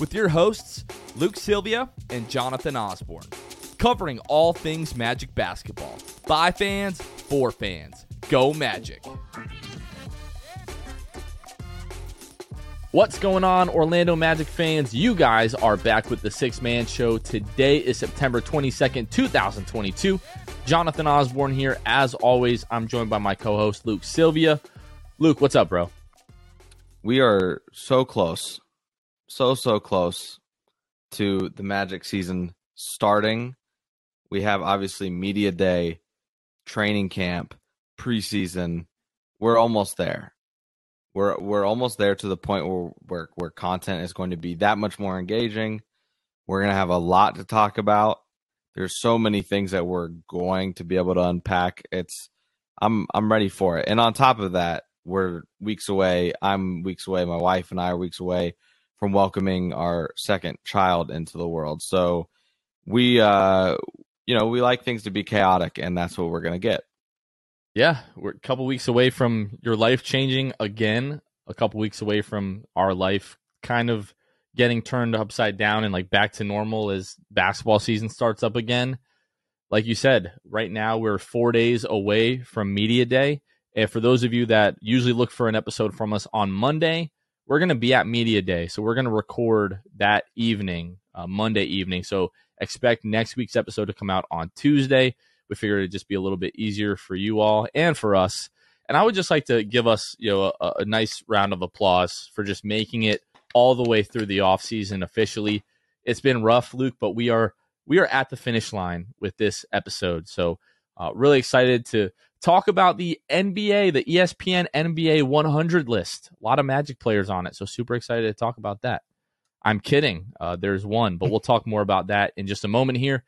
with your hosts, Luke Sylvia and Jonathan Osborne, covering all things Magic basketball. By fans, for fans. Go Magic. What's going on, Orlando Magic fans? You guys are back with the Six Man Show. Today is September 22nd, 2022. Jonathan Osborne here. As always, I'm joined by my co host, Luke Sylvia. Luke, what's up, bro? We are so close, so, so close to the Magic season starting. We have obviously Media Day, training camp, preseason. We're almost there. We're we're almost there to the point where where where content is going to be that much more engaging. We're going to have a lot to talk about. There's so many things that we're going to be able to unpack. It's I'm I'm ready for it. And on top of that, we're weeks away. I'm weeks away. My wife and I are weeks away from welcoming our second child into the world. So we, uh, you know, we like things to be chaotic, and that's what we're gonna get. Yeah, we're a couple weeks away from your life changing again. A couple weeks away from our life kind of getting turned upside down and like back to normal as basketball season starts up again. Like you said, right now we're four days away from media day and for those of you that usually look for an episode from us on Monday, we're going to be at Media Day. So we're going to record that evening, uh, Monday evening. So expect next week's episode to come out on Tuesday. We figured it'd just be a little bit easier for you all and for us. And I would just like to give us, you know, a, a nice round of applause for just making it all the way through the off season officially. It's been rough, Luke, but we are we are at the finish line with this episode. So uh, really excited to talk about the NBA, the ESPN NBA 100 list. A lot of Magic players on it, so super excited to talk about that. I'm kidding. Uh, there's one, but we'll talk more about that in just a moment here.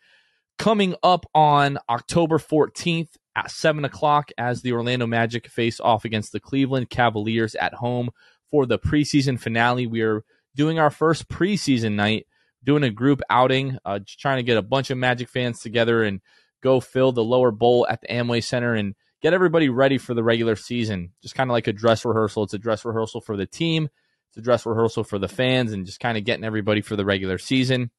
Coming up on October 14th at 7 o'clock as the Orlando Magic face off against the Cleveland Cavaliers at home for the preseason finale. We are doing our first preseason night, doing a group outing, uh, trying to get a bunch of Magic fans together and go fill the lower bowl at the Amway Center and get everybody ready for the regular season. Just kind of like a dress rehearsal. It's a dress rehearsal for the team, it's a dress rehearsal for the fans, and just kind of getting everybody for the regular season.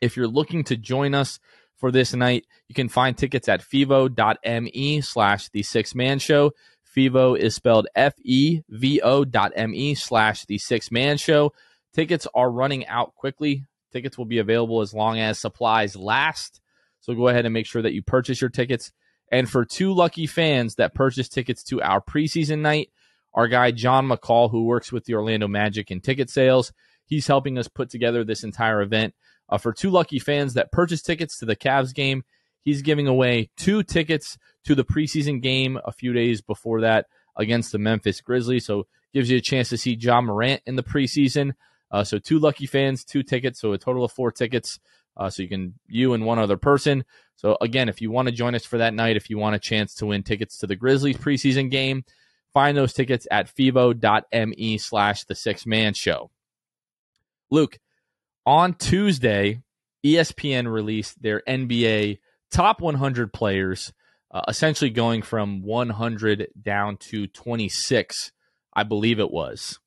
If you're looking to join us for this night, you can find tickets at fevo.me slash the six man show. Fevo is spelled F E V O dot M E slash the six man show. Tickets are running out quickly. Tickets will be available as long as supplies last. So go ahead and make sure that you purchase your tickets. And for two lucky fans that purchase tickets to our preseason night, our guy John McCall, who works with the Orlando Magic in ticket sales, he's helping us put together this entire event. Uh, for two lucky fans that purchase tickets to the Cavs game, he's giving away two tickets to the preseason game a few days before that against the Memphis Grizzlies. So gives you a chance to see Ja Morant in the preseason. Uh, so two lucky fans, two tickets, so a total of four tickets. Uh, so you can you and one other person. So again, if you want to join us for that night, if you want a chance to win tickets to the Grizzlies preseason game, find those tickets at fevo.me slash the six man show. Luke, on Tuesday, ESPN released their NBA top 100 players. uh, essentially going from 100 down to 26, I believe it was.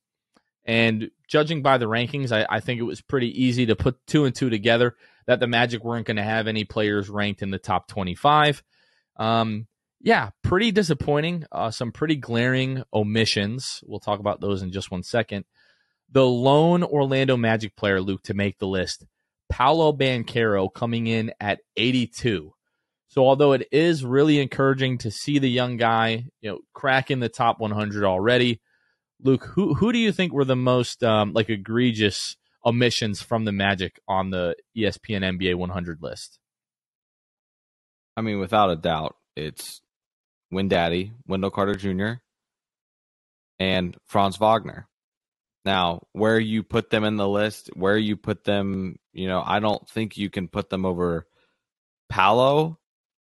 And judging by the rankings, I, I think it was pretty easy to put two and two together that the Magic weren't going to have any players ranked in the top 25. Um, yeah, pretty disappointing. Uh, some pretty glaring omissions. We'll talk about those in just one second. The lone Orlando Magic player, Luke, to make the list, Paolo Banchero, coming in at 82. So although it is really encouraging to see the young guy, you know, cracking the top 100 already, Luke, who who do you think were the most um, like egregious omissions from the Magic on the ESPN NBA 100 list? I mean, without a doubt, it's Win Daddy, Wendell Carter Jr., and Franz Wagner. Now, where you put them in the list, where you put them, you know, I don't think you can put them over Paolo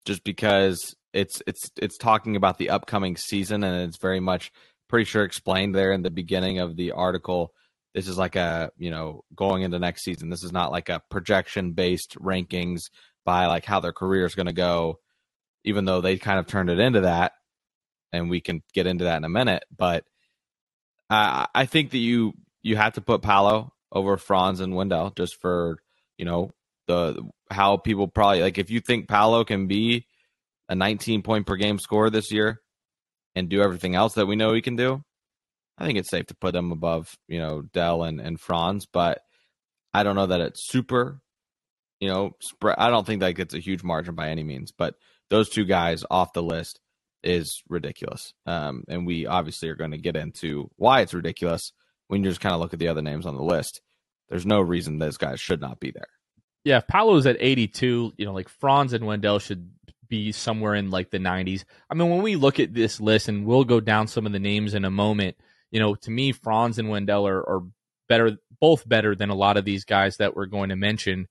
just because it's it's it's talking about the upcoming season and it's very much pretty sure explained there in the beginning of the article. This is like a, you know, going into next season. This is not like a projection based rankings by like how their career is going to go, even though they kind of turned it into that. And we can get into that in a minute. But I, I think that you you have to put Paolo over Franz and Wendell just for, you know, the how people probably like if you think Paolo can be a 19 point per game scorer this year, and do everything else that we know he can do, I think it's safe to put him above, you know, Dell and, and Franz, but I don't know that it's super, you know, spread. I don't think that gets a huge margin by any means, but those two guys off the list is ridiculous. Um, and we obviously are going to get into why it's ridiculous when you just kind of look at the other names on the list. There's no reason those guys should not be there. Yeah, if Paolo's at 82, you know, like Franz and Wendell should be somewhere in like the 90s. I mean, when we look at this list, and we'll go down some of the names in a moment, you know, to me, Franz and Wendell are, are better, both better than a lot of these guys that we're going to mention.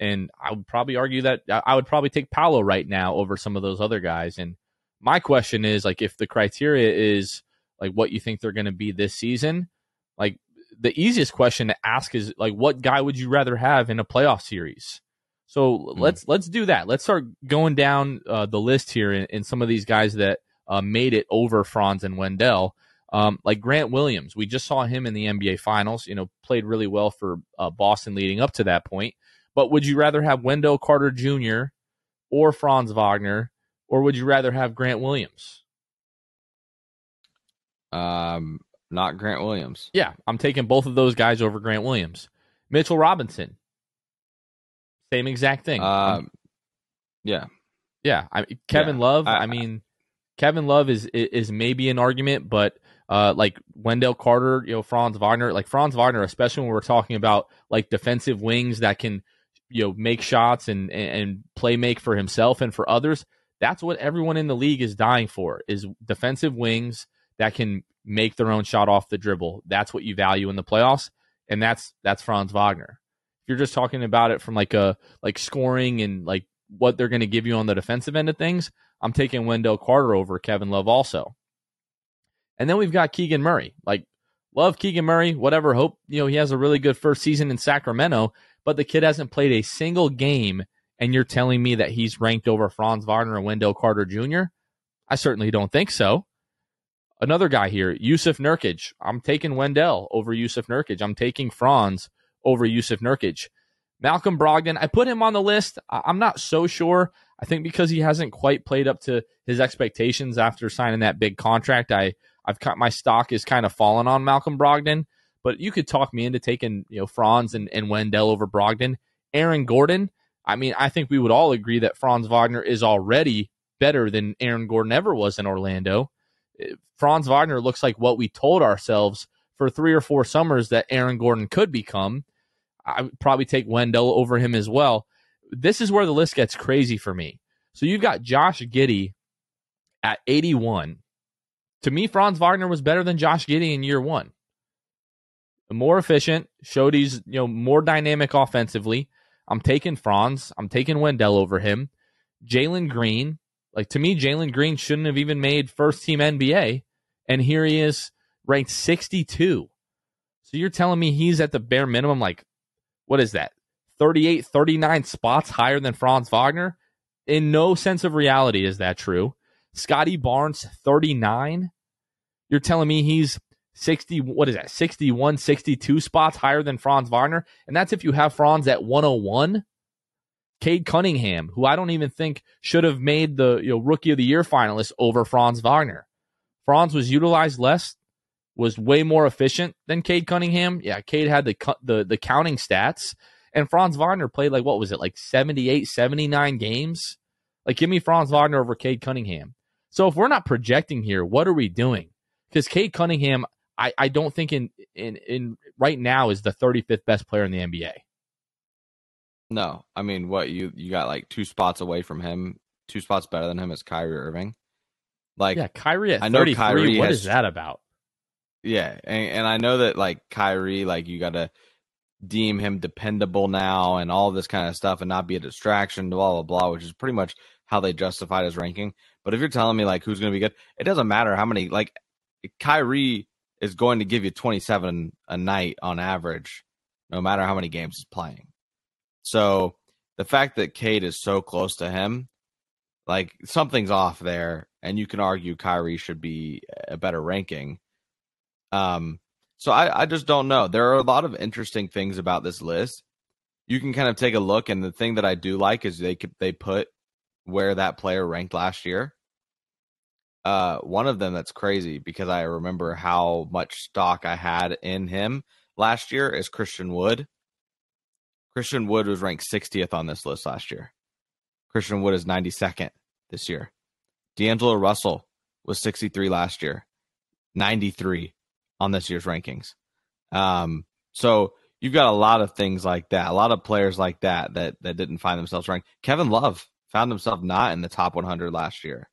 And I would probably argue that I would probably take Paolo right now over some of those other guys. And my question is like, if the criteria is like what you think they're going to be this season, like the easiest question to ask is like, what guy would you rather have in a playoff series? So mm. let's let's do that. Let's start going down uh, the list here in, in, some of these guys that uh, made it over Franz and Wendell. Um, like Grant Williams, we just saw him in the NBA Finals. You know, played really well for uh, Boston leading up to that point. But would you rather have Wendell Carter Jr. or Franz Wagner, or would you rather have Grant Williams? Um, not Grant Williams. Yeah, I'm taking both of those guys over Grant Williams. Mitchell Robinson, same exact thing. Um, yeah, yeah. I Kevin yeah. Love. I, I, mean, Kevin Love is is maybe an argument, but uh, like Wendell Carter, you know, Franz Wagner, like Franz Wagner, especially when we're talking about like defensive wings that can, you know, make shots and and play make for himself and for others. That's what everyone in the league is dying for: is defensive wings that can make their own shot off the dribble. That's what you value in the playoffs, and that's that's Franz Wagner if you're just talking about it from like a like scoring and like what they're going to give you on the defensive end of things, I'm taking Wendell Carter over Kevin Love also. And then we've got Keegan Murray. Like love Keegan Murray, whatever. Hope you know he has a really good first season in Sacramento, but the kid hasn't played a single game, and you're telling me that he's ranked over Franz Wagner and Wendell Carter Jr. I certainly don't think so. Another guy here, Jusuf Nurkic. I'm taking Wendell over Jusuf Nurkic. I'm taking Franz over Jusuf Nurkic. Malcolm Brogdon, I put him on the list. I'm not so sure. I think because he hasn't quite played up to his expectations after signing that big contract, I I've cut my stock is kind of fallen on Malcolm Brogdon. But you could talk me into taking you know Franz and, and Wendell over Brogdon. Aaron Gordon, I mean, I think we would all agree that Franz Wagner is already better than Aaron Gordon ever was in Orlando. Eh, Franz Wagner looks like what we told ourselves for three or four summers that Aaron Gordon could become. I would probably take Wendell over him as well. This is where the list gets crazy for me. So you've got Josh Giddey at 81. To me, Franz Wagner was better than Josh Giddey in year one. More efficient, showed he's you know more dynamic offensively. I'm taking Franz. I'm taking Wendell over him. Jalen Green, like to me, Jalen Green shouldn't have even made first team NBA, and here he is ranked 62. So you're telling me he's at the bare minimum like what is that? 38, 39 spots higher than Franz Wagner. In no sense of reality is that true. Scottie Barnes, 39. You're telling me he's 60, what is that, 61, 62 spots higher than Franz Wagner? And that's if you have Franz at 101. Cade Cunningham, who I don't even think should have made the you know, rookie of the year finalist over Franz Wagner. Franz was utilized less, was way more efficient than Cade Cunningham. Yeah, Cade had the the the counting stats, and Franz Wagner played like what was it, like 78, 79 games? Like, give me Franz Wagner over Cade Cunningham. So if we're not projecting here, what are we doing? Because Cade Cunningham, I, I don't think in, in in right now is the 35th best player in the NBA. No, I mean, what you you got like two spots away from him, two spots better than him is Kyrie Irving. Like, yeah, Kyrie at I know 33. Kyrie what has, is that about? Yeah, and, and I know that like Kyrie, like you got to deem him dependable now and all this kind of stuff and not be a distraction, blah blah blah, which is pretty much how they justified his ranking. But if you're telling me like who's going to be good, it doesn't matter how many. Like Kyrie is going to give you 27 a night on average, no matter how many games he's playing. So the fact that Cade is so close to him, like something's off there, and you can argue Kyrie should be a better ranking. Um, so I, I just don't know. There are a lot of interesting things about this list. You can kind of take a look, and the thing that I do like is they could, they put where that player ranked last year. Uh, one of them that's crazy because I remember how much stock I had in him last year is Christian Wood. Christian Wood was ranked 60th on this list last year. Christian Wood is 92nd this year. D'Angelo Russell was 63 last year, 93 on this year's rankings. Um, so you've got a lot of things like that, a lot of players like that that that didn't find themselves ranked. Kevin Love found himself not in the top 100 last year,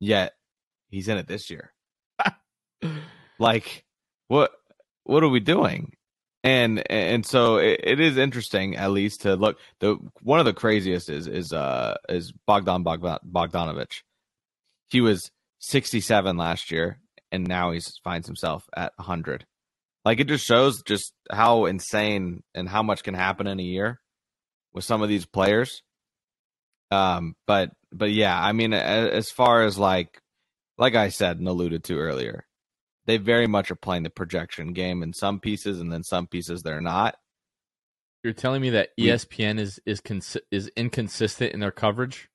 yet he's in it this year. like, what what are we doing? And and so it, it is interesting at least to look. The one of the craziest is is uh is Bogdan Bogdanovich. He was 67 last year and now he finds himself at 100. Like it just shows just how insane and how much can happen in a year with some of these players. Um, but but yeah, I mean, as far as like like I said and alluded to earlier, they very much are playing the projection game in some pieces, and then some pieces they're not. You're telling me that ESPN is is cons- is inconsistent in their coverage.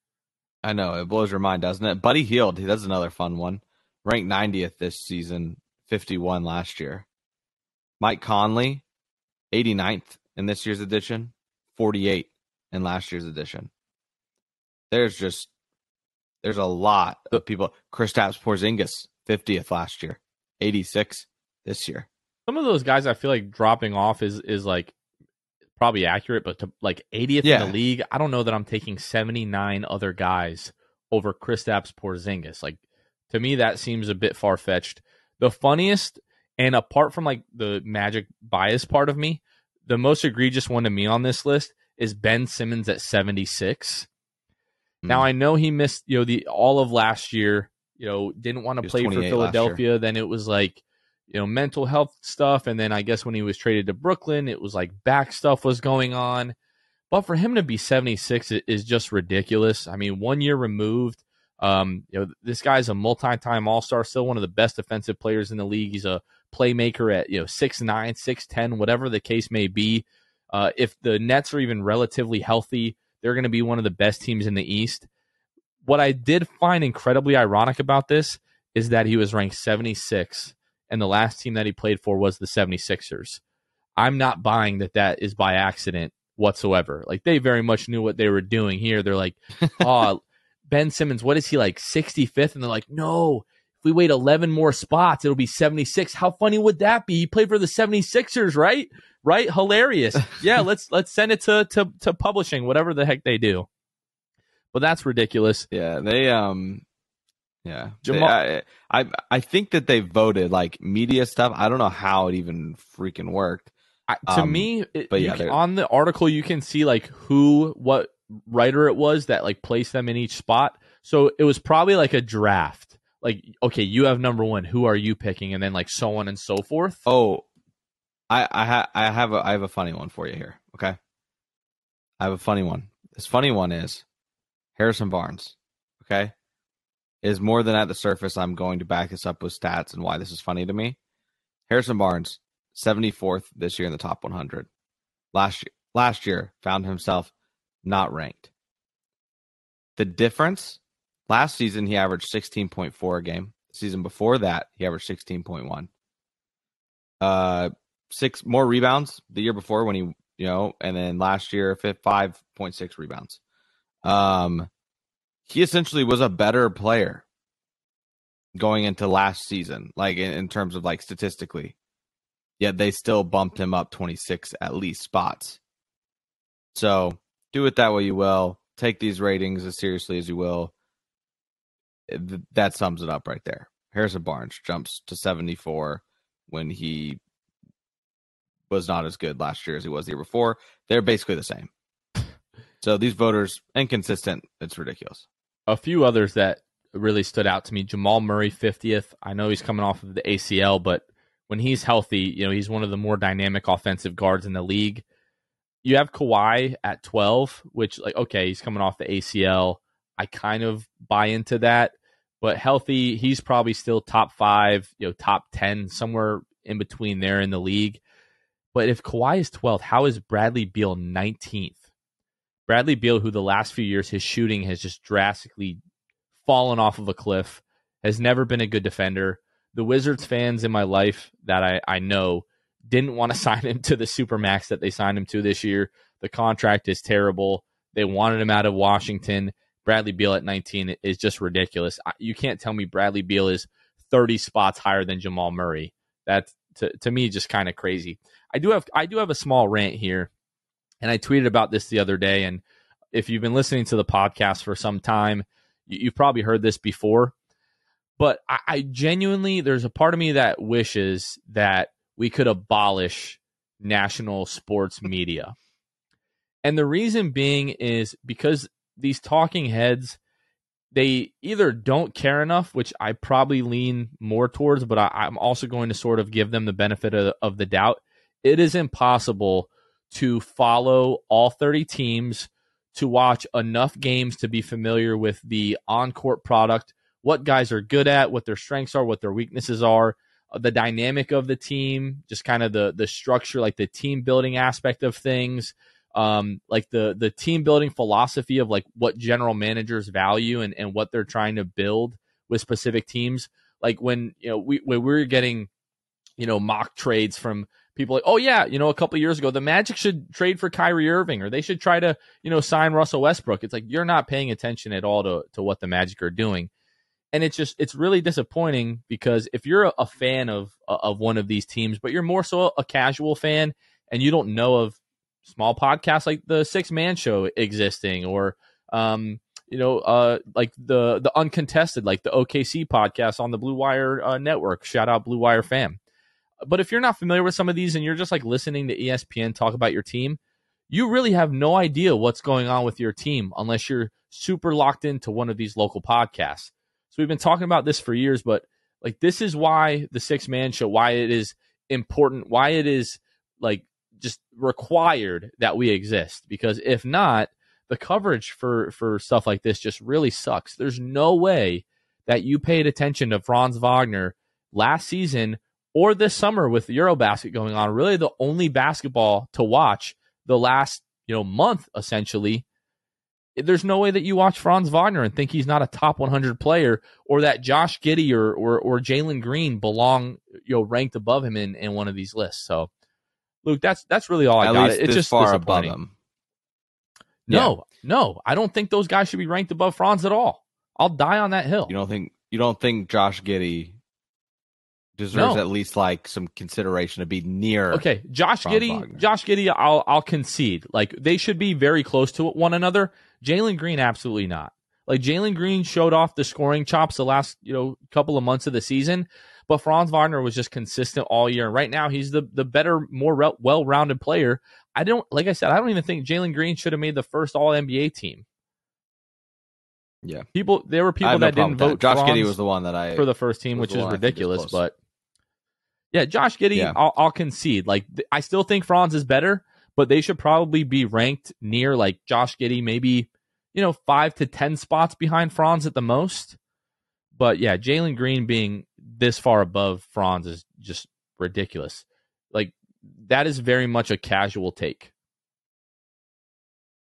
I know it blows your mind, doesn't it? Buddy Hield, that's another fun one ranked 90th this season, 51 last year. Mike Conley, 89th in this year's edition, 48 in last year's edition. There's just there's a lot of people. Kristaps Porzingis, 50th last year, 86 this year. Some of those guys I feel like dropping off is is like probably accurate, but to like 80th yeah. in the league, I don't know that I'm taking 79 other guys over Kristaps Porzingis. Like to me, that seems a bit far fetched. The funniest, and apart from like the magic bias part of me, the most egregious one to me on this list is Ben Simmons at 76. Mm. Now I know he missed, you know, the all of last year, you know, didn't want to play for Philadelphia. Then it was like, you know, mental health stuff. And then I guess when he was traded to Brooklyn, it was like back stuff was going on. But for him to be 76 is just ridiculous. I mean, one year removed um, you know, this guy's a multi-time All-Star, still one of the best defensive players in the league. He's a playmaker at you know six nine, six ten, whatever the case may be. Uh, if the Nets are even relatively healthy, they're going to be one of the best teams in the East. What I did find incredibly ironic about this is that he was ranked 76, and the last team that he played for was the 76ers. I'm not buying that that is by accident whatsoever. Like they very much knew what they were doing here. They're like, oh, Ben Simmons, what is he like 65th? And they're like, no, if we wait 11 more spots, it'll be 76. How funny would that be? He played for the 76ers, right? Right? Hilarious. yeah, let's let's send it to to to publishing, whatever the heck they do. But that's ridiculous. Yeah, they um yeah. Jamal- they, I, I I think that they voted like media stuff. I don't know how it even freaking worked. I, to um, me, it, but yeah, can, on the article you can see like who, what writer it was that like placed them in each spot. So it was probably like a draft. Like, okay, you have number one. Who are you picking? And then like so on and so forth. Oh, I I, ha- I have a I have a funny one for you here. Okay, I have a funny one. This funny one is Harrison Barnes, okay, is more than at the surface. I'm going to back this up with stats and why this is funny to me. Harrison Barnes, 74th this year in the top 100. Last year, last year found himself not ranked. The difference last season he averaged 16.4 a game. The season before that he averaged 16.1. Uh, six more rebounds the year before when he you know, and then last year five point six rebounds. Um, he essentially was a better player going into last season, like in, in terms of like statistically. Yet they still bumped him up 26 at least spots. So do it that way you will. Take these ratings as seriously as you will. That sums it up right there. Harrison Barnes jumps to 74 when he was not as good last year as he was the year before. They're basically the same. So these voters inconsistent. It's ridiculous. A few others that really stood out to me. Jamal Murray, 50th. I know he's coming off of the ACL, but when he's healthy, you know, he's one of the more dynamic offensive guards in the league. You have Kawhi at 12, which, like, okay, he's coming off the ACL. I kind of buy into that, but healthy, he's probably still top five, you know, top 10, somewhere in between there in the league. But if Kawhi is 12th, how is Bradley Beal 19th? Bradley Beal, who the last few years his shooting has just drastically fallen off of a cliff, has never been a good defender. The Wizards fans in my life that I, I know didn't want to sign him to the supermax that they signed him to this year. The contract is terrible. They wanted him out of Washington. Bradley Beal at 19 is just ridiculous. You can't tell me Bradley Beal is 30 spots higher than Jamal Murray. That's to, to me just kind of crazy. I do have I do have a small rant here, and I tweeted about this the other day. And if you've been listening to the podcast for some time, you, have probably heard this before. But I, I genuinely, there's a part of me that wishes that we could abolish national sports media. And the reason being is because these talking heads they either don't care enough, which I probably lean more towards, but I, am also going to sort of give them the benefit of, of the doubt. It is impossible to follow all 30 teams, to watch enough games to be familiar with the on court product, what guys are good at, what their strengths are, what their weaknesses are, uh, the dynamic of the team, just kind of the the structure, like the team building aspect of things um, like the the team building philosophy of like what general managers value and, and what they're trying to build with specific teams. Like when you know we when we are getting you know mock trades from people like, oh yeah, you know a couple years ago the Magic should trade for Kyrie Irving or they should try to you know sign Russell Westbrook. It's like you're not paying attention at all to to what the Magic are doing. And it's just it's really disappointing because if you're a fan of of one of these teams, but you're more so a casual fan and you don't know of small podcasts like the Six Man Show existing, or um, you know, uh, like the the uncontested, like the OKC podcast on the Blue Wire uh, network. Shout out Blue Wire fam. But if you're not familiar with some of these and you're just like listening to ESPN talk about your team, you really have no idea what's going on with your team unless you're super locked into one of these local podcasts. So we've been talking about this for years, but like this is why the six man show, why it is important, why it is like just required that we exist because if not, the coverage for for stuff like this just really sucks. There's no way that you paid attention to Franz Wagner last season or this summer with Eurobasket going on. Really, the only basketball to watch the last you know month essentially. There's no way that you watch Franz Wagner and think he's not a top 100 player, or that Josh Giddey or or, or Jalen Green belong you know ranked above him in in one of these lists. So Luke, that's that's really all I At got. Least it's just far above him. No, yeah. no, I don't think those guys should be ranked above Franz at all. I'll die on that hill. You don't think you don't think Josh Giddey deserves no. at least like some consideration to be near. Okay, Josh Franz Giddey, Wagner. Josh Giddey, I'll I'll concede. Like they should be very close to one another. Jalen Green, absolutely not. Like Jalen Green showed off the scoring chops the last you know couple of months of the season, but Franz Wagner was just consistent all year. And right now, he's the the better, more re- well rounded player. I don't like I said, I don't even think Jalen Green should have made the first All NBA team. Yeah, people there were people that didn't vote. That. Josh Giddey was the one that I for the first team, which is ridiculous. But yeah, Josh Giddey, yeah. I'll, I'll concede. Like I still think Franz is better, but they should probably be ranked near like Josh Giddey, maybe you know, five to 10 spots behind Franz at the most. But yeah, Jalen Green being this far above Franz is just ridiculous. Like, that is very much a casual take.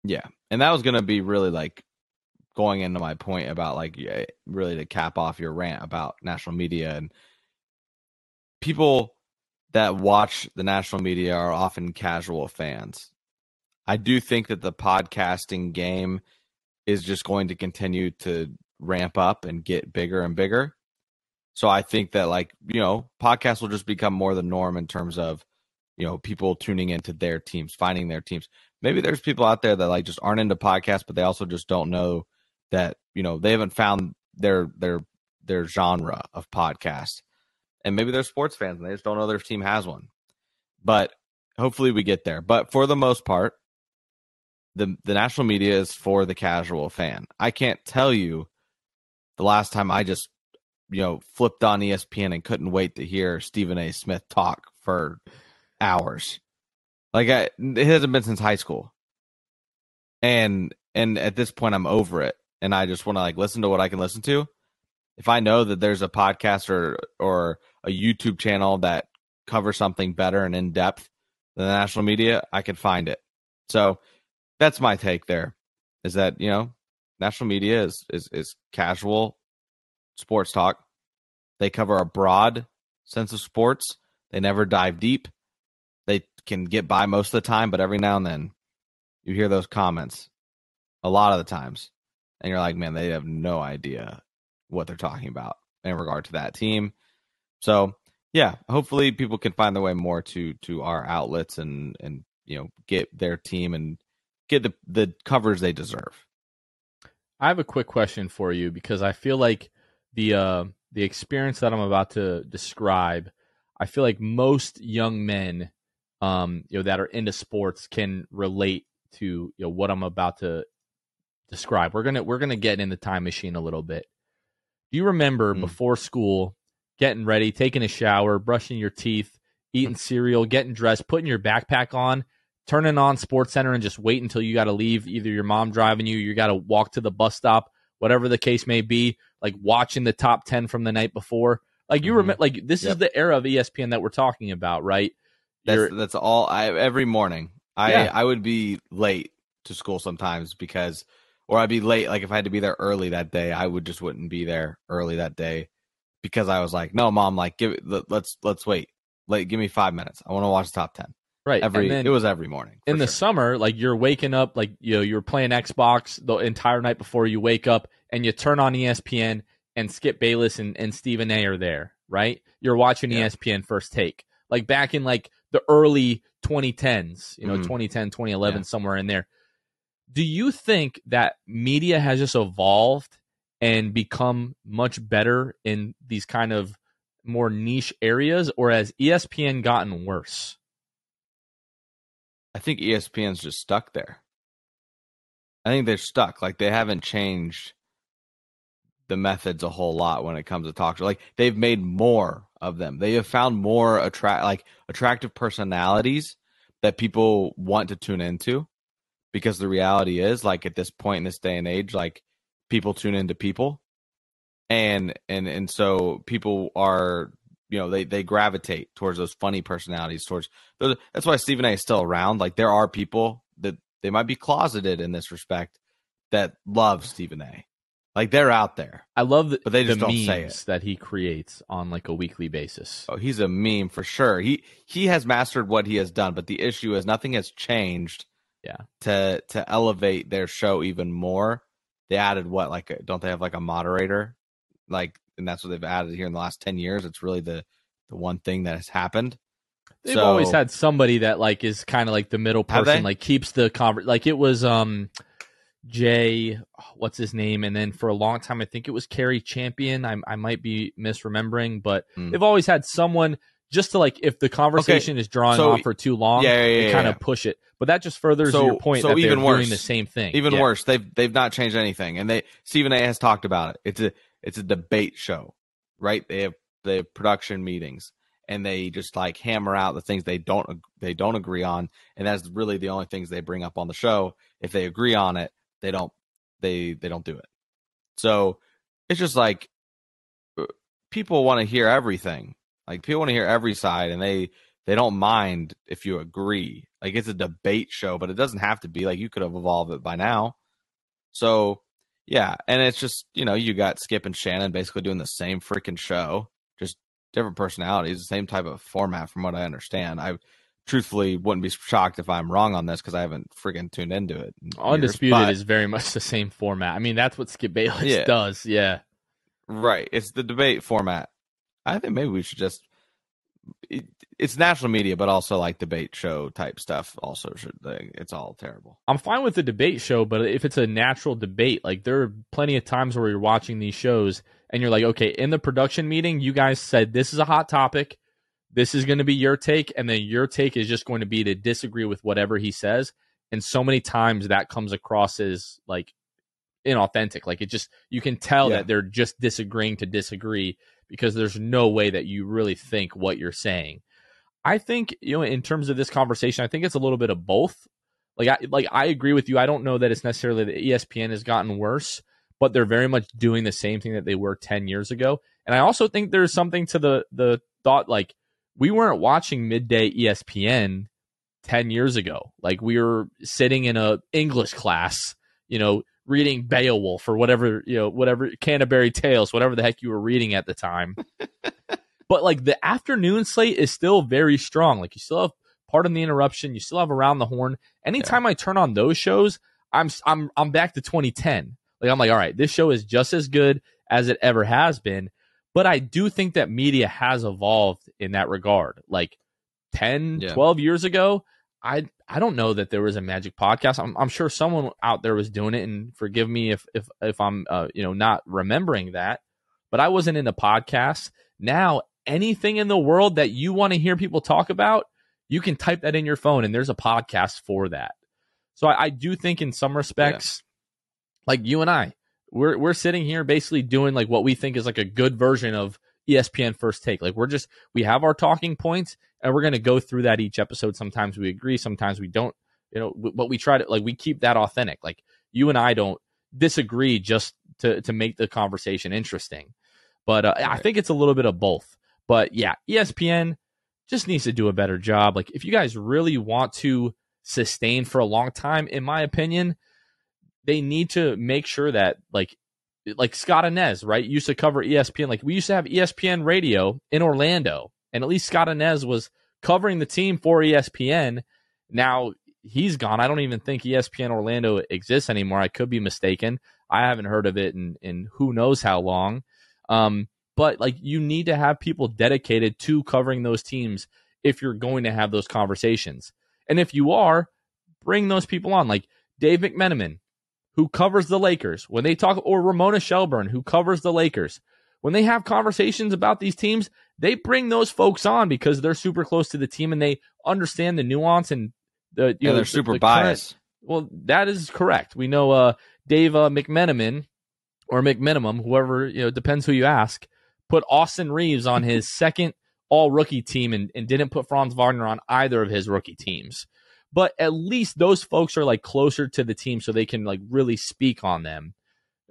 Yeah. And that was going to be really like going into my point about like really to cap off your rant about national media and people that watch the national media are often casual fans. I do think that the podcasting game is just going to continue to ramp up and get bigger and bigger. So I think that like, you know, podcasts will just become more the norm in terms of, you know, people tuning into their teams, finding their teams. Maybe there's people out there that like just aren't into podcasts, but they also just don't know that, you know, they haven't found their their their genre of podcast. And maybe they're sports fans and they just don't know their team has one. But hopefully we get there. But for the most part, the the national media is for the casual fan. I can't tell you the last time I just you know flipped on ESPN and couldn't wait to hear Stephen A. Smith talk for hours. Like I, it hasn't been since high school, and and at this point I'm over it, and I just want to like listen to what I can listen to. If I know that there's a podcast or or a YouTube channel that covers something better and in depth than the national media, I can find it. So that's my take there is that you know national media is is is casual sports talk. They cover a broad sense of sports. They never dive deep. They can get by most of the time but every now and then you hear those comments a lot of the times and you're like man they have no idea what they're talking about in regard to that team. So yeah hopefully people can find their way more to to our outlets and and you know get their team and get the the coverage they deserve. I have a quick question for you because I feel like the uh, the experience that I'm about to describe, I feel like most young men, um, you know, that are into sports can relate to you know what I'm about to describe. We're gonna we're gonna get in the time machine a little bit. Do you remember mm. before school, getting ready, taking a shower, brushing your teeth, eating cereal, getting dressed, putting your backpack on, turning on Sports Center and just wait until you got to leave. Either your mom driving you, you got to walk to the bus stop, whatever the case may be. Like watching the top ten from the night before. Like you mm-hmm. remember, like this yep. is the era of ESPN that we're talking about, right? That's that's all. I every morning, I yeah. I would be late to school sometimes because, or I'd be late. Like if I had to be there early that day, I would just wouldn't be there early that day because I was like, no, mom, like give it. Let's let's wait. Like give me five minutes. I want to watch the top ten. Right. Every then, it was every morning. In the summer, like you're waking up, like you know, you're playing Xbox the entire night before you wake up, and you turn on ESPN, and Skip Bayless and, and Stephen A. are there. Right. You're watching yeah. ESPN First Take, like back in like the early 2010s, you know, mm-hmm. 2010, 2011, yeah. somewhere in there. Do you think that media has just evolved and become much better in these kind of more niche areas, or has ESPN gotten worse? I think ESPN's just stuck there. I think they're stuck. Like they haven't changed the methods a whole lot when it comes to talk show. Like they've made more of them. They have found more attract like attractive personalities that people want to tune into. Because the reality is, like at this point in this day and age, like people tune into people. And and and so people are you know they they gravitate towards those funny personalities towards those, that's why Stephen A is still around. Like there are people that they might be closeted in this respect that love Stephen A. Like they're out there. I love the, but they just the don't say it. that he creates on like a weekly basis. Oh he's a meme for sure. He he has mastered what he has done but the issue is nothing has changed yeah. to to elevate their show even more. They added what like a, don't they have like a moderator? Like and that's what they've added here in the last 10 years it's really the the one thing that has happened they've so, always had somebody that like is kind of like the middle person like keeps the conver- like it was um jay what's his name and then for a long time i think it was Cari Champion i, I might be misremembering but mm. they've always had someone just to like if the conversation okay. is drawing so, on for too long, yeah, yeah, yeah they kind of push it. But that just furthers so, your point so that even they're worse, doing the same thing. Even worse, they've they've not changed anything, and they Stephen A. has talked about it. It's a it's a debate show, right? They have have production meetings and they just like hammer out the things they don't they don't agree on, and that's really the only things they bring up on the show. If they agree on it, they don't they they don't do it. So it's just like uh, people want to hear everything. Like people want to hear every side, and they they don't mind if you agree. Like it's a debate show, but it doesn't have to be. Like you could have evolved it by now. So yeah, and it's just you know you got Skip and Shannon basically doing the same freaking show, just different personalities, the same type of format, from what I understand. I truthfully wouldn't be shocked if I'm wrong on this because I haven't freaking tuned into it. Undisputed years, but, is very much the same format. I mean, that's what Skip Bayless Yeah. does. Yeah. right. It's the debate format. I think maybe we should just. It, it's national media, but also like debate show type stuff. Also, should it's all terrible. I'm fine with the debate show, but if it's a natural debate, like there are plenty of times where you're watching these shows and you're like, okay, in the production meeting, you guys said this is a hot topic. This is going to be your take. And then your take is just going to be to disagree with whatever he says. And so many times that comes across as like inauthentic. Like it just, you can tell Yeah. that they're just disagreeing to disagree because there's no way that you really think what you're saying. I think, you know, in terms of this conversation, I think it's a little bit of both. Like I like I agree with you. I don't know that it's necessarily that ESPN has gotten worse, but they're very much doing the same thing that they were 10 years ago. And I also think there's something to the the thought like we weren't watching midday ESPN 10 years ago. Like we were sitting in a English class, you know, reading Beowulf or whatever, you know, whatever Canterbury Tales, whatever the heck you were reading at the time. but like the afternoon slate is still very strong. Like you still have part Pardon the Interruption, you still have Around the Horn. Anytime I turn on those shows, I'm I'm I'm back to 2010. Like I'm like, all right, this show is just as good as it ever has been. But I do think that media has evolved in that regard. Like 10, Yeah. 12 years ago, I I don't know that there was a magic podcast. I'm, I'm sure someone out there was doing it, and forgive me if if if I'm uh, you know not remembering that. But I wasn't in into podcasts. Now anything in the world that you want to hear people talk about, you can type that in your phone, and there's a podcast for that. So I, I do think in some respects, like you and I, we're we're sitting here basically doing like what we think is like a good version of ESPN First Take. Like we're just we have our talking points and we're going to go through that each episode. Sometimes we agree, sometimes we don't. You know, but we try to like we keep that authentic. Like you and I don't disagree just to to make the conversation interesting. But uh, I think it's a little bit of both. But yeah, ESPN just needs to do a better job. Like if you guys really want to sustain for a long time, in my opinion, they need to make sure that like like Scott Anez, right? Used to cover ESPN. Like we used to have ESPN radio in Orlando, and at least Scott Anez was covering the team for ESPN. Now he's gone. I don't even think ESPN Orlando exists anymore. I could be mistaken. I haven't heard of it in, in who knows how long. Um, but like you need to have people dedicated to covering those teams if you're going to have those conversations. And if you are, bring those people on. Like Dave McMenamin, who covers the Lakers, when they talk, or Ramona Shelburne, who covers the Lakers, when they have conversations about these teams, they bring those folks on because they're super close to the team and they understand the nuance and the you Yeah, know they're the- super the current- biased. well, that is correct. We know uh, Dave uh, McMenamin or McMinimum, whoever you know, depends who you ask, put Austin Reaves on his second All Rookie team and, and didn't put Franz Wagner on either of his rookie teams. But at least those folks are like closer to the team, so they can like really speak on them.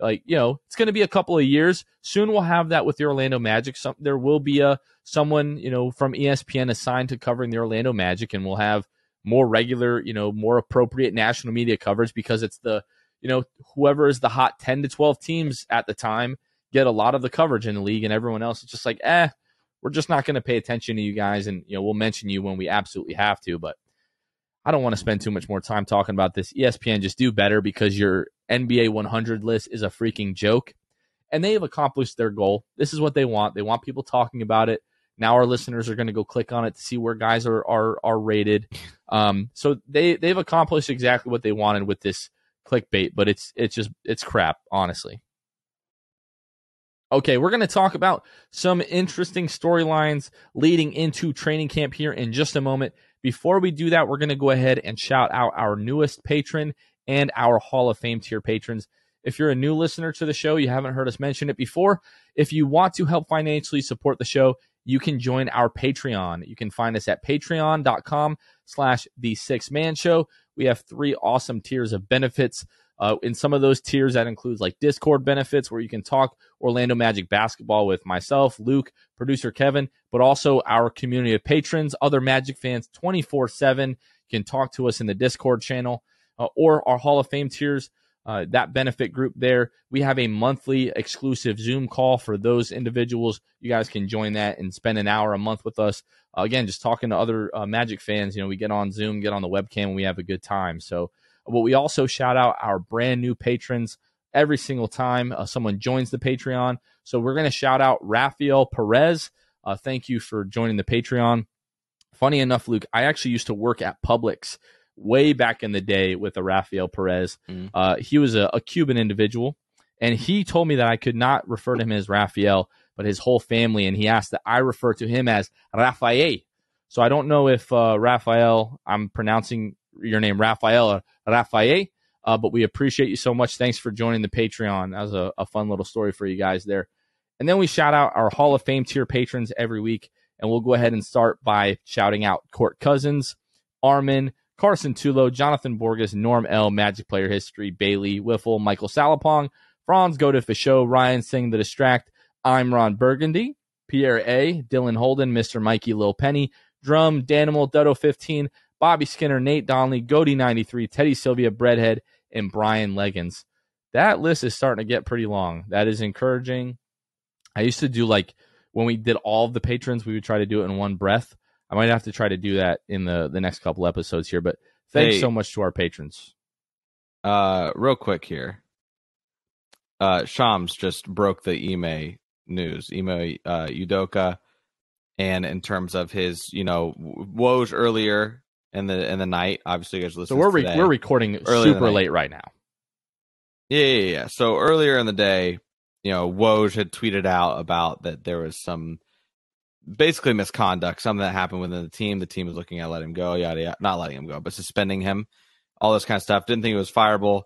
Like you know, it's going to be a couple of years. Soon we'll have that with the Orlando Magic. Some there will be a someone you know from ESPN assigned to covering the Orlando Magic, and we'll have more regular, you know, more appropriate national media coverage because it's the, you know, whoever is the hot 10 to 12 teams at the time get a lot of the coverage in the league and everyone else is just like, eh, we're just not going to pay attention to you guys. And, you know, we'll mention you when we absolutely have to. But I don't want to spend too much more time talking about this. ESPN just do better because your NBA 100 list is a freaking joke. And they have accomplished their goal. This is what they want. They want people talking about it. Now our listeners are going to go click on it to see where guys are are are rated. Um, so they they've accomplished exactly what they wanted with this clickbait, but it's it's just it's crap, honestly. Okay, we're going to talk about some interesting storylines leading into training camp here in just a moment. Before we do that, we're going to go ahead and shout out our newest patron and our Hall of Fame tier patrons. If you're a new listener to the show, you haven't heard us mention it before. If you want to help financially support the show, you can join our Patreon. You can find us at patreon.com slash the six man show. We have three awesome tiers of benefits. Uh, in some of those tiers, that includes like Discord benefits where you can talk Orlando Magic basketball with myself, Luke, producer Kevin, but also our community of patrons, other Magic fans 24 7 can talk to us in the Discord channel uh, or our Hall of Fame tiers. Uh, that benefit group there. We have a monthly exclusive Zoom call for those individuals. You guys can join that and spend an hour a month with us. Uh, again, just talking to other uh, Magic fans. You know, we get on Zoom, get on the webcam, and we have a good time. So but we also shout out our brand new patrons every single time uh, someone joins the Patreon. So we're going to shout out Rafael Perez. Uh, thank you for joining the Patreon. Funny enough, Luke, I actually used to work at Publix way back in the day with a Rafael Perez. Mm. Uh, he was a, a, Cuban individual, and he told me that I could not refer to him as Rafael, but his whole family, and he asked that I refer to him as Rafael. So I don't know if uh, Rafael, I'm pronouncing your name, Rafael Rafael. Uh, but we appreciate you so much. Thanks for joining the Patreon. That was a, a fun little story for you guys there. And then we shout out our Hall of Fame tier patrons every week. And we'll go ahead and start by shouting out Court Cousins, Armin, Carson Tulo, Jonathan Borges, Norm L, Magic Player History, Bailey, Wiffle, Michael Salapong, Franz Go to Show, Ryan Singh, The Distract, I'm Ron Burgundy, Pierre A, Dylan Holden, Mr. Mikey Lil Penny, Drum, Danimal, Dutto 15, Bobby Skinner, Nate Donnelly, Goody 93, Teddy Sylvia, Breadhead, and Brian Leggins. That list is starting to get pretty long. That is encouraging. I used to do like when we did all of the patrons, we would try to do it in one breath. I might have to try to do that in the the next couple episodes here. But thanks hey, so much to our patrons. Uh, real quick here. Uh, Shams just broke the Ime news. Ime uh, Udoka, and in terms of his, you know, Woj earlier in the in the night. Obviously, you guys listen. So we're re- we're recording super late right now. Yeah, yeah, yeah. So earlier in the day, you know, Woj had tweeted out about that there was some basically misconduct, something that happened within the team. The team was looking at letting him go, yada yada, not letting him go, but suspending him, all this kind of stuff. Didn't think it was fireable,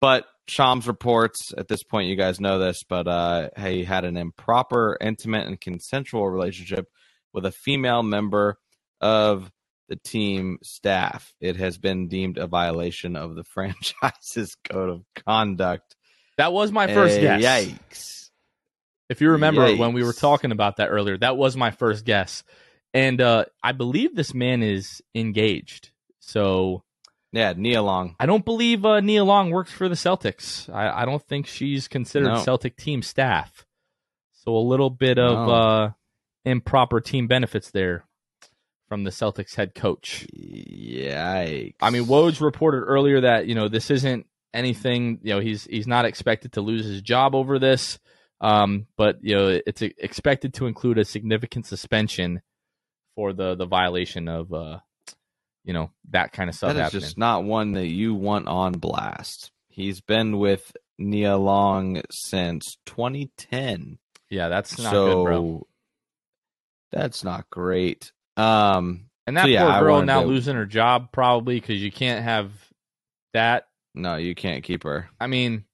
but Shams reports at this point, you guys know this, but uh, he had an improper, intimate, and consensual relationship with a female member of the team staff. It has been deemed a violation of the franchise's code of conduct. That was my first guess. Yikes. If you remember Yikes. when we were talking about that earlier, that was my first guess. And uh, I believe this man is engaged. So yeah, Nia Long. I don't believe uh, Nia Long works for the Celtics. I, I don't think she's considered no. Celtic team staff. So a little bit of no. uh, improper team benefits there from the Celtics head coach. Yikes. I mean, Woj reported earlier that, you know, this isn't anything, you know, he's he's not expected to lose his job over this. Um, but you know, it's expected to include a significant suspension for the the violation of uh you know, that kind of stuff That is happening. just not one that you want on blast. He's been with Nia Long since 2010. Yeah, that's not so, good, bro. That's not great. Um, and that so, yeah, poor girl now to... losing her job probably because you can't have that. No, you can't keep her. I mean,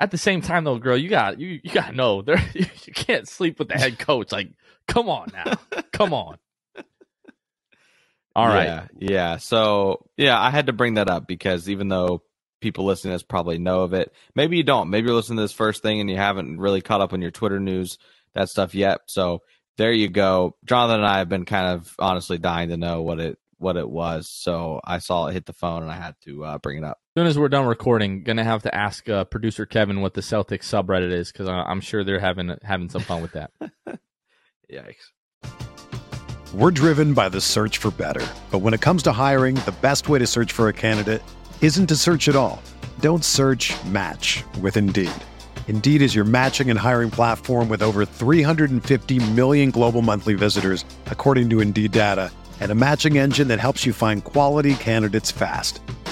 at the same time though, girl, you got you you got to know there you can't sleep with the head coach. Like, come on now, come on. All right. Yeah, yeah. So yeah, I had to bring that up because even though people listening to this probably know of it, maybe you don't. Maybe you're listening to this first thing and you haven't really caught up on your Twitter news that stuff yet. So there you go. Jonathan and I have been kind of honestly dying to know what it what it was. So I saw it hit the phone and I had to uh, bring it up. As soon as we're done recording, gonna have to ask uh, producer Kevin what the Celtics subreddit is because I'm sure they're having having some fun with that. Yikes. We're driven by the search for better, but when it comes to hiring, the best way to search for a candidate isn't to search at all. Don't search. Match with Indeed. Indeed is your matching and hiring platform with over 350 million global monthly visitors, according to Indeed data, and a matching engine that helps you find quality candidates fast.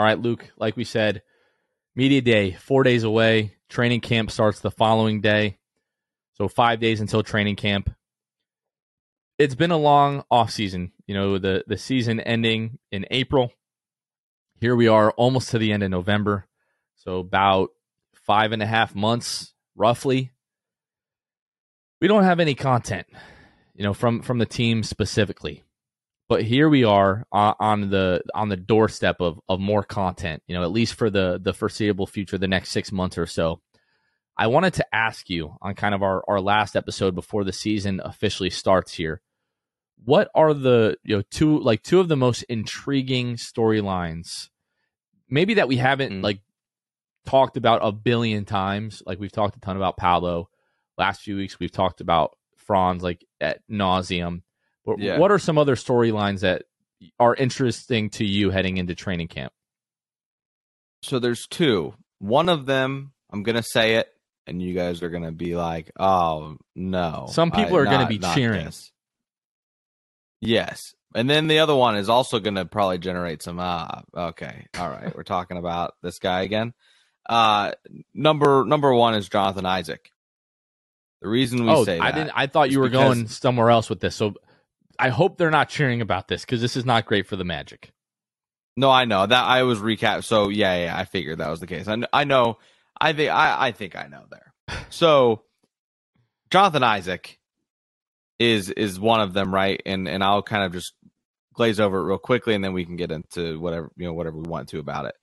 All right, Luke, like we said, media day, four days away. Training camp starts the following day. So five days until training camp. It's been a long off season. You know, the, the season ending in April. Here we are almost to the end of November. So about five and a half months, roughly. We don't have any content, you know, from from the team specifically but here we are on the on the doorstep of of more content you know at least for the the foreseeable future the next six months or so. I wanted to ask you on kind of our our last episode before the season officially starts here what are the you know two like two of the most intriguing storylines maybe that we haven't mm. like talked about a billion times? Like we've talked a ton about paolo. Last few weeks we've talked about franz like at nauseum but yeah. what are some other storylines that are interesting to you heading into training camp? So there's two. One of them, I'm gonna say it, and you guys are gonna be like, "Oh no!" Some people I, are not, gonna be cheering. This. Yes, and then the other one is also gonna probably generate some. Ah, okay, all right. We're talking about this guy again. Uh, number number one is Jonathan Isaac. The reason we oh, say I didn't. I thought you were going somewhere else with this. So I hope they're not cheering about this because this is not great for the Magic. No, I know that I was recap. So yeah, yeah, I figured that was the case. I, I know. I think I, I think I know there. So Jonathan Isaac is is one of them, right? And and I'll kind of just glaze over it real quickly, and then we can get into whatever you know whatever we want to about it.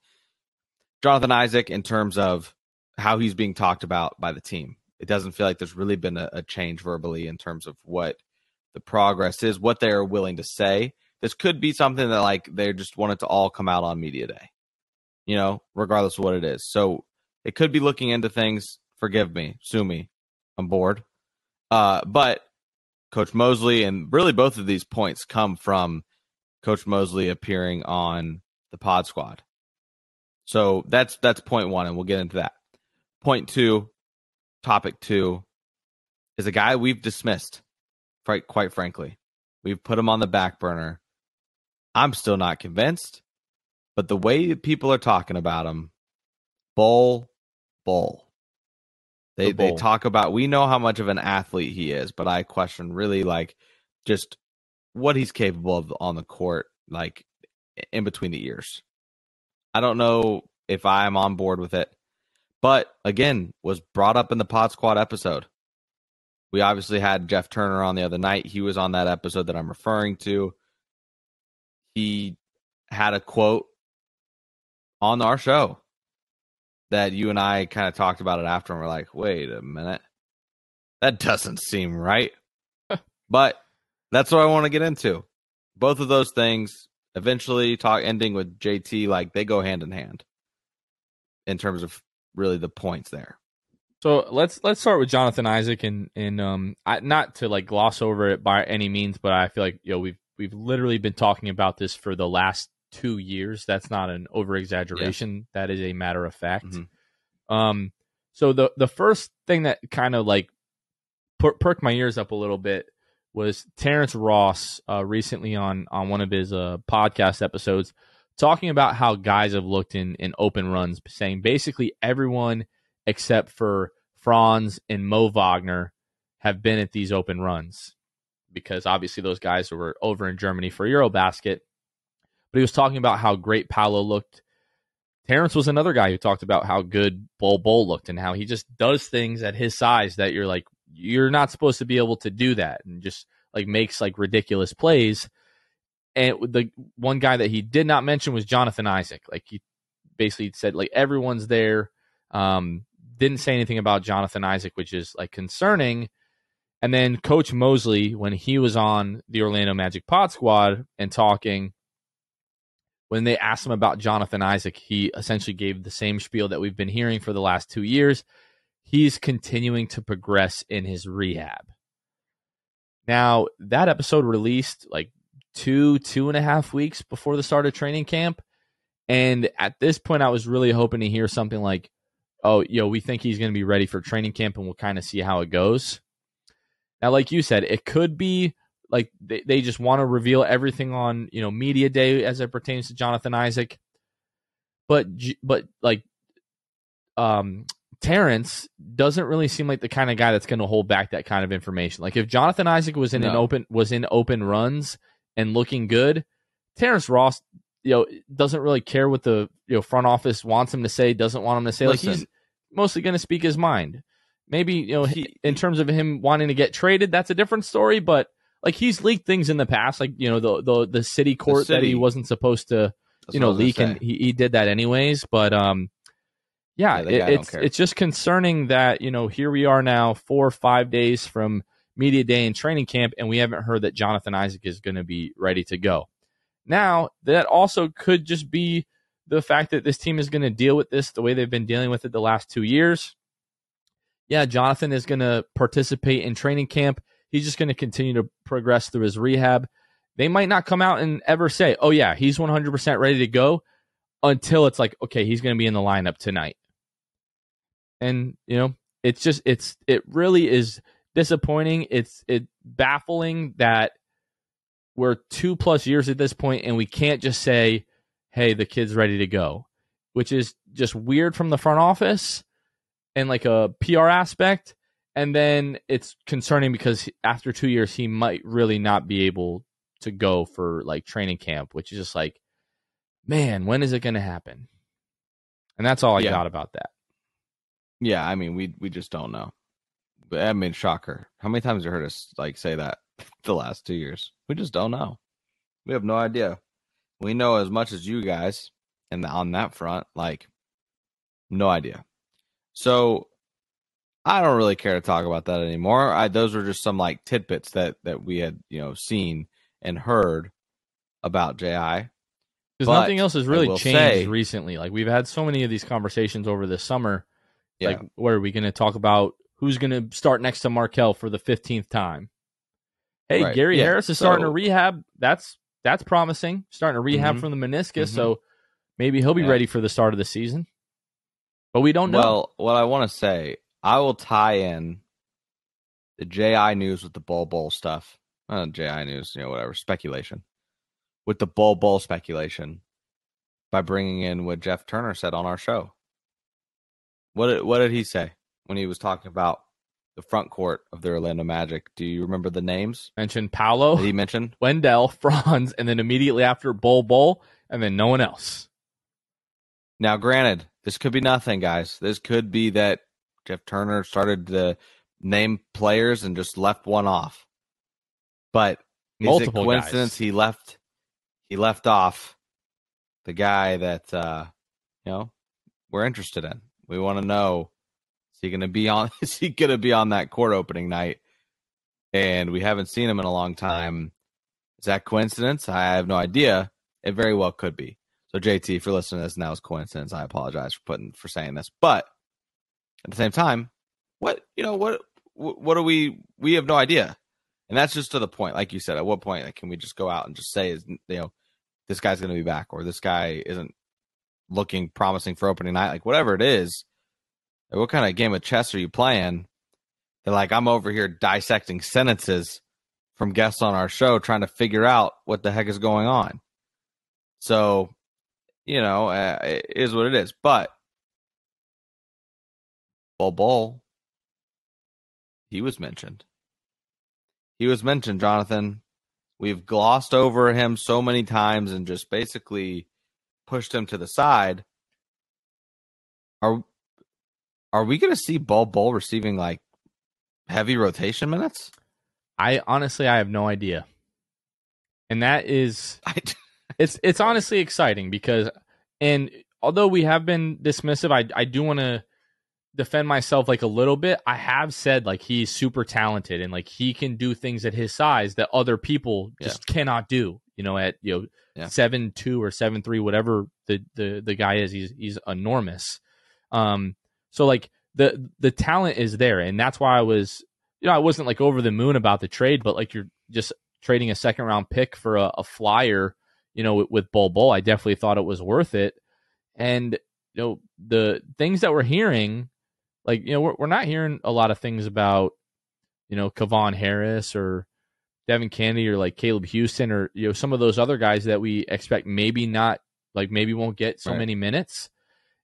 Jonathan Isaac, in terms of how he's being talked about by the team, it doesn't feel like there's really been a, a change verbally in terms of what the progress is, what they're willing to say. This could be something that like they just want it to all come out on media day, you know, regardless of what it is. So it could be looking into things. Forgive me, sue me, I'm bored. Uh, but Coach Mosley and really both of these points come from Coach Mosley appearing on the Pod Squad. So that's that's point one, and we'll get into that. Point two, topic two, is a guy we've dismissed quite quite frankly. We've put him on the back burner. I'm still not convinced, but the way people are talking about him, Bol, Bol. They the they talk about we know how much of an athlete he is, but I question really like just what he's capable of on the court, like in between the ears. I don't know if I'm on board with it, but again, was brought up in the Pod Squad episode. We obviously had Jeff Turner on the other night. He was on that episode that I'm referring to. He had a quote on our show that you and I kind of talked about it after, and we're like, wait a minute. That doesn't seem right. but that's what I want to get into. Both of those things eventually talk ending with JT, like they go hand in hand in terms of really the points there. So let's let's start with Jonathan Isaac and and um I, not to like gloss over it by any means, but I feel like you know we've we've literally been talking about this for the last two years. That's not an over exaggeration. Yeah. That is a matter of fact. Mm-hmm. Um, so the the first thing that kind of like per- perked my ears up a little bit was Terrence Ross uh, recently on on one of his uh, podcast episodes talking about how guys have looked in in open runs, saying basically everyone except for Franz and Mo Wagner have been at these open runs because obviously those guys were over in Germany for Eurobasket. But he was talking about how great Paolo looked. Terrence was another guy who talked about how good Bol Bol looked and how he just does things at his size that you're like, you're not supposed to be able to do that and just like makes like ridiculous plays. And the one guy that he did not mention was Jonathan Isaac. Like he basically said, like everyone's there. Um, didn't say anything about Jonathan Isaac, which is like concerning. And then Coach Mosley, when he was on the Orlando Magic Pod Squad and talking, when they asked him about Jonathan Isaac, he essentially gave the same spiel that we've been hearing for the last two years. He's continuing to progress in his rehab. Now, that episode released like two, two and a half weeks before the start of training camp. And at this point, I was really hoping to hear something like, oh, yo, we think he's going to be ready for training camp and we'll kind of see how it goes. Now, like you said, it could be like they, they just want to reveal everything on, you know, media day as it pertains to Jonathan Isaac. But, but like, um, Terrence doesn't really seem like the kind of guy that's going to hold back that kind of information. Like if Jonathan Isaac was in no. an open was in open runs and looking good, Terrence Ross, you know, doesn't really care what the you know front office wants him to say, doesn't want him to say. Listen, like he's mostly going to speak his mind. Maybe you know, he, in terms of him wanting to get traded, that's a different story. But like he's leaked things in the past, like you know the the, the city court the city. that he wasn't supposed to, that's you know, leak, and he, he did that anyways. But um, yeah, yeah it, it's it's just concerning that you know here we are now four or five days from media day and training camp, and we haven't heard that Jonathan Isaac is going to be ready to go. Now that also could just be the fact that this team is going to deal with this the way they've been dealing with it the last two years. Yeah, Jonathan is going to participate in training camp. He's just going to continue to progress through his rehab. They might not come out and ever say, "Oh yeah, he's 100% ready to go," until it's like, "Okay, he's going to be in the lineup tonight." and you know it's just it's it really is disappointing it's it baffling that we're two plus years at this point and we can't just say hey the kid's ready to go which is just weird from the front office and like a pr aspect and then it's concerning because after two years he might really not be able to go for like training camp which is just like man when is it going to happen and that's all i yeah. got about that yeah, I mean, we we just don't know. I mean, shocker. How many times have you heard us like say that the last two years? We just don't know. We have no idea. We know as much as you guys, and on that front, like, no idea. So, I don't really care to talk about that anymore. I those were just some like tidbits that that we had you know seen and heard about Ji. Because nothing else has really changed say, recently. Like we've had so many of these conversations over the summer yeah. Like, what are we going to talk about? Who's going to start next to Markelle for the fifteenth time? Hey, right. Gary yeah. Harris is so, starting to rehab. That's that's promising. Starting to rehab mm-hmm. from the meniscus, mm-hmm. so maybe he'll be yeah. ready for the start of the season. But we don't know. Well, what I want to say, I will tie in the JI news with the Bol Bol stuff. Uh, JI news, you know, whatever speculation with the Bol Bol speculation by bringing in what Jeff Turner said on our show. What did, what did he say when he was talking about the front court of the Orlando Magic? Do you remember the names? Mentioned Paolo. Did he mention Wendell, Franz, and then immediately after Bol Bol, and then no one else. Now, granted, this could be nothing, guys. This could be that Jeff Turner started to name players and just left one off. But Multiple is it coincidence guys. he left he left off the guy that uh you know we're interested in. We want to know is he to be on? Is he to be on that court opening night? And we haven't seen him in a long time. Is that coincidence? I have no idea. It very well could be. So JT, if you're listening to this and that was coincidence, I apologize for putting for saying this. But at the same time, what you know, what what are we? We have no idea, and that's just to the point. Like you said, at what point like, can we just go out and just say, is you know, this guy's going to be back, or this guy isn't looking promising for opening night, like whatever it is, what kind of game of chess are you playing? They're like, I'm over here dissecting sentences from guests on our show trying to figure out what the heck is going on. So, you know, uh, it is what it is. But Bol Bol, he was mentioned. He was mentioned, Jonathan. We've glossed over him so many times and just basically pushed him to the side. Are are we going to see Bol Bull receiving like heavy rotation minutes? I honestly, I have no idea. And that is, it's it's honestly exciting because, and although we have been dismissive, I I do want to defend myself like a little bit. I have said like he's super talented and like he can do things at his size that other people just yeah. cannot do. You know, at you know yeah. seven two or seven three, whatever the the the guy is, he's he's enormous. Um, so like the the talent is there, and that's why I was you know, I wasn't like over the moon about the trade, but like you're just trading a second round pick for a, a flyer, you know, with, with Bol Bol. I definitely thought it was worth it. And, you know, the things that we're hearing, like, you know, we're, we're not hearing a lot of things about, you know, Kevon Harris or Devin Cannady or like Caleb Houstan or, you know, some of those other guys that we expect maybe not, like, maybe won't get so right. many minutes.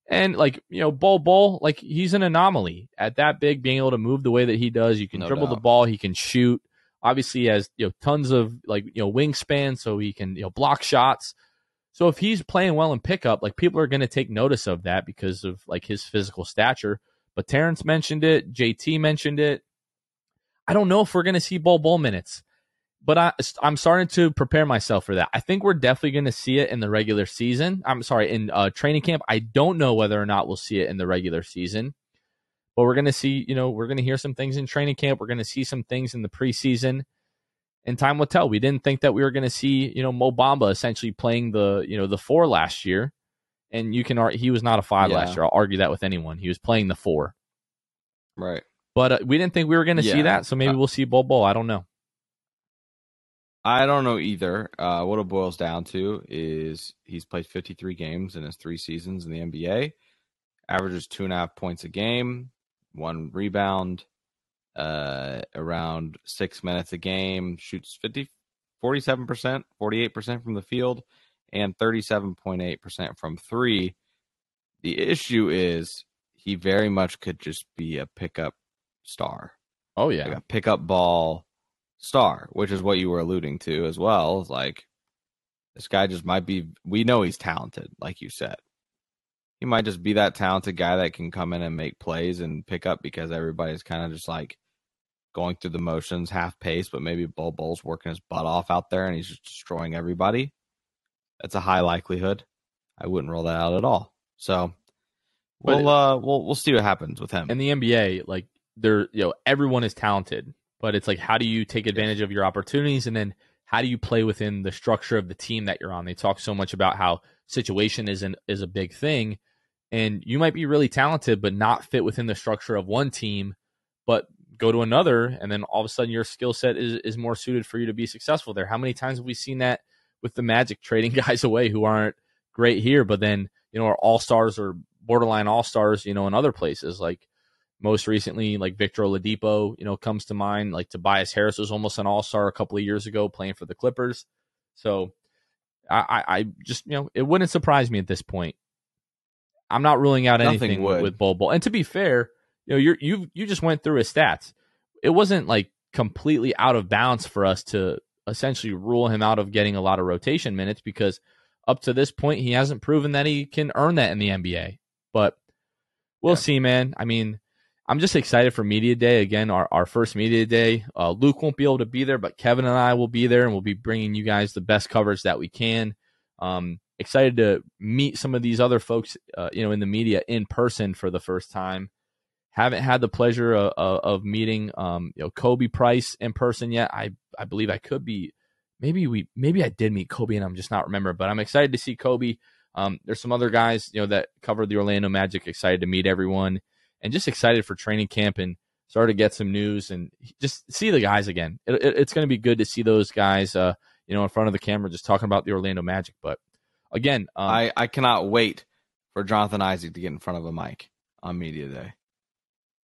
And like, you know, Bol Bol, like he's an anomaly at that big, being able to move the way that he does. You can no dribble doubt. the ball, he can shoot. Obviously, he has you know tons of like you know wingspan, so he can you know block shots. So if he's playing well in pickup, like people are going to take notice of that because of like his physical stature. But Terrence mentioned it, JT mentioned it. I don't know if we're going to see Bol Bol minutes but I, I'm starting to prepare myself for that. I think we're definitely going to see it in the regular season. I'm sorry, in uh, training camp. I don't know whether or not we'll see it in the regular season, but we're going to see. You know, we're going to hear some things in training camp. We're going to see some things in the preseason, and time will tell. We didn't think that we were going to see you know Mo Bamba essentially playing the you know the four last year, and you can he was not a five yeah. last year. I'll argue that with anyone. He was playing the four, right? But uh, we didn't think we were going to yeah. see that, so maybe uh, we'll see Bol. I don't know. I don't know either. Uh, what it boils down to is he's played 53 games in his three seasons in the NBA, averages two and a half points a game, one rebound, uh, around six minutes a game, shoots 50, 47%, 48% from the field, and 37.8% from three. The issue is he very much could just be a pickup star. Oh, yeah. Like a pickup ball star, which is what you were alluding to as well. Like this guy just might be. We know he's talented, like you said. He might just be that talented guy that can come in and make plays and pick up because everybody's kind of just like going through the motions, half pace. But maybe Bol Bol's working his butt off out there and he's just destroying everybody. That's a high likelihood. I wouldn't rule that out at all. So we'll uh, we'll we'll see what happens with him. In the NBA, like there, you know, everyone is talented but it's like how do you take advantage of your opportunities and then how do you play within the structure of the team that you're on? They talk so much about how situation is an, is a big thing, and you might be really talented but not fit within the structure of one team, but go to another, and then all of a sudden your skill set is is more suited for you to be successful there. How many times have we seen that with the Magic trading guys away who aren't great here, but then you know are all stars or borderline all stars, you know, in other places like most recently, like Victor Oladipo, you know, comes to mind. Like Tobias Harris was almost an All Star a couple of years ago, playing for the Clippers. So, I, I just you know, it wouldn't surprise me at this point. I'm not ruling out Nothing anything would. with Bol Bol. And to be fair, you know, you you you just went through his stats. It wasn't like completely out of bounds for us to essentially rule him out of getting a lot of rotation minutes because up to this point he hasn't proven that he can earn that in the NBA. But we'll yeah. see, man. I mean, I'm just excited for media day again. Our our first media day. Uh, Luke won't be able to be there, but Kevin and I will be there, and we'll be bringing you guys the best coverage that we can. Um, excited to meet some of these other folks, uh, you know, in the media in person for the first time. Haven't had the pleasure of, of meeting, um, you know, Khobi Price in person yet. I I believe I could be, maybe we maybe I did meet Khobi, and I'm just not remember. But I'm excited to see Khobi. Um, there's some other guys, you know, that cover the Orlando Magic. Excited to meet everyone and just excited for training camp and start to get some news and just see the guys again. It, it, it's going to be good to see those guys, uh, you know, in front of the camera, just talking about the Orlando Magic. But again, um, I I cannot wait for Jonathan Isaac to get in front of a mic on media day.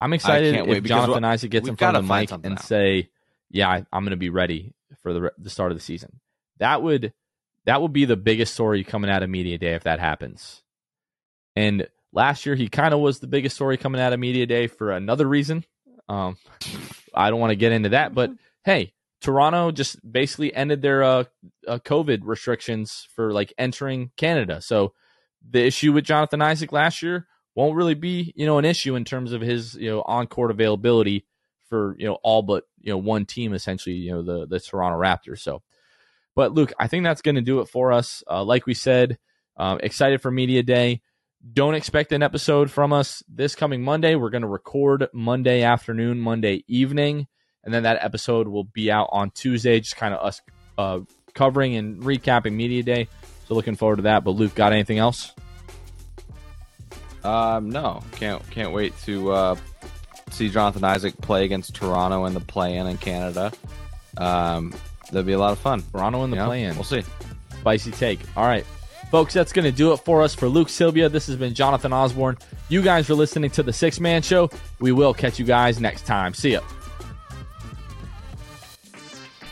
I'm excited if Jonathan Isaac gets in front of the mic and out. say, yeah, I, am going to be ready for the the start of the season. That would that would be the biggest story coming out of media day if that happens. And last year he kind of was the biggest story coming out of media day for another reason. Um, I don't want to get into that, but hey, Toronto just basically ended their uh, uh, COVID restrictions for like entering Canada. So the issue with Jonathan Isaac last year won't really be you know an issue in terms of his you know on court availability for you know all but you know one team essentially you know the the Toronto Raptors. So, but Luke, I think that's going to do it for us. Uh, like we said, um, excited for media day. Don't expect an episode from us this coming Monday. We're going to record Monday afternoon, Monday evening, and then that episode will be out on Tuesday. Just kind of us uh, covering and recapping media day. So looking forward to that. But Luke, got anything else? Um, no, can't can't wait to uh, see Jonathan Isaac play against Toronto in the play-in in Canada. Um, that'll be a lot of fun. Toronto in the play-in. We'll see. Spicy take. All right, folks, that's going to do it for us for Luke Sylvia. This has been Jonathan Osborne. You guys are listening to the Sixth Man Show. We will catch you guys next time. See ya.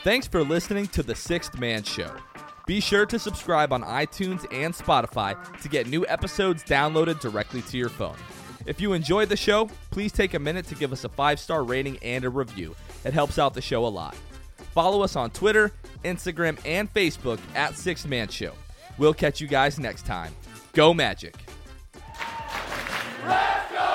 Thanks for listening to the Sixth Man Show. Be sure to subscribe on iTunes and Spotify to get new episodes downloaded directly to your phone. If you enjoyed the show, please take a minute to give us a five star rating and a review. It helps out the show a lot. Follow us on Twitter, Instagram, and Facebook at Sixth Man Show. We'll catch you guys next time. Go Magic. Let's go!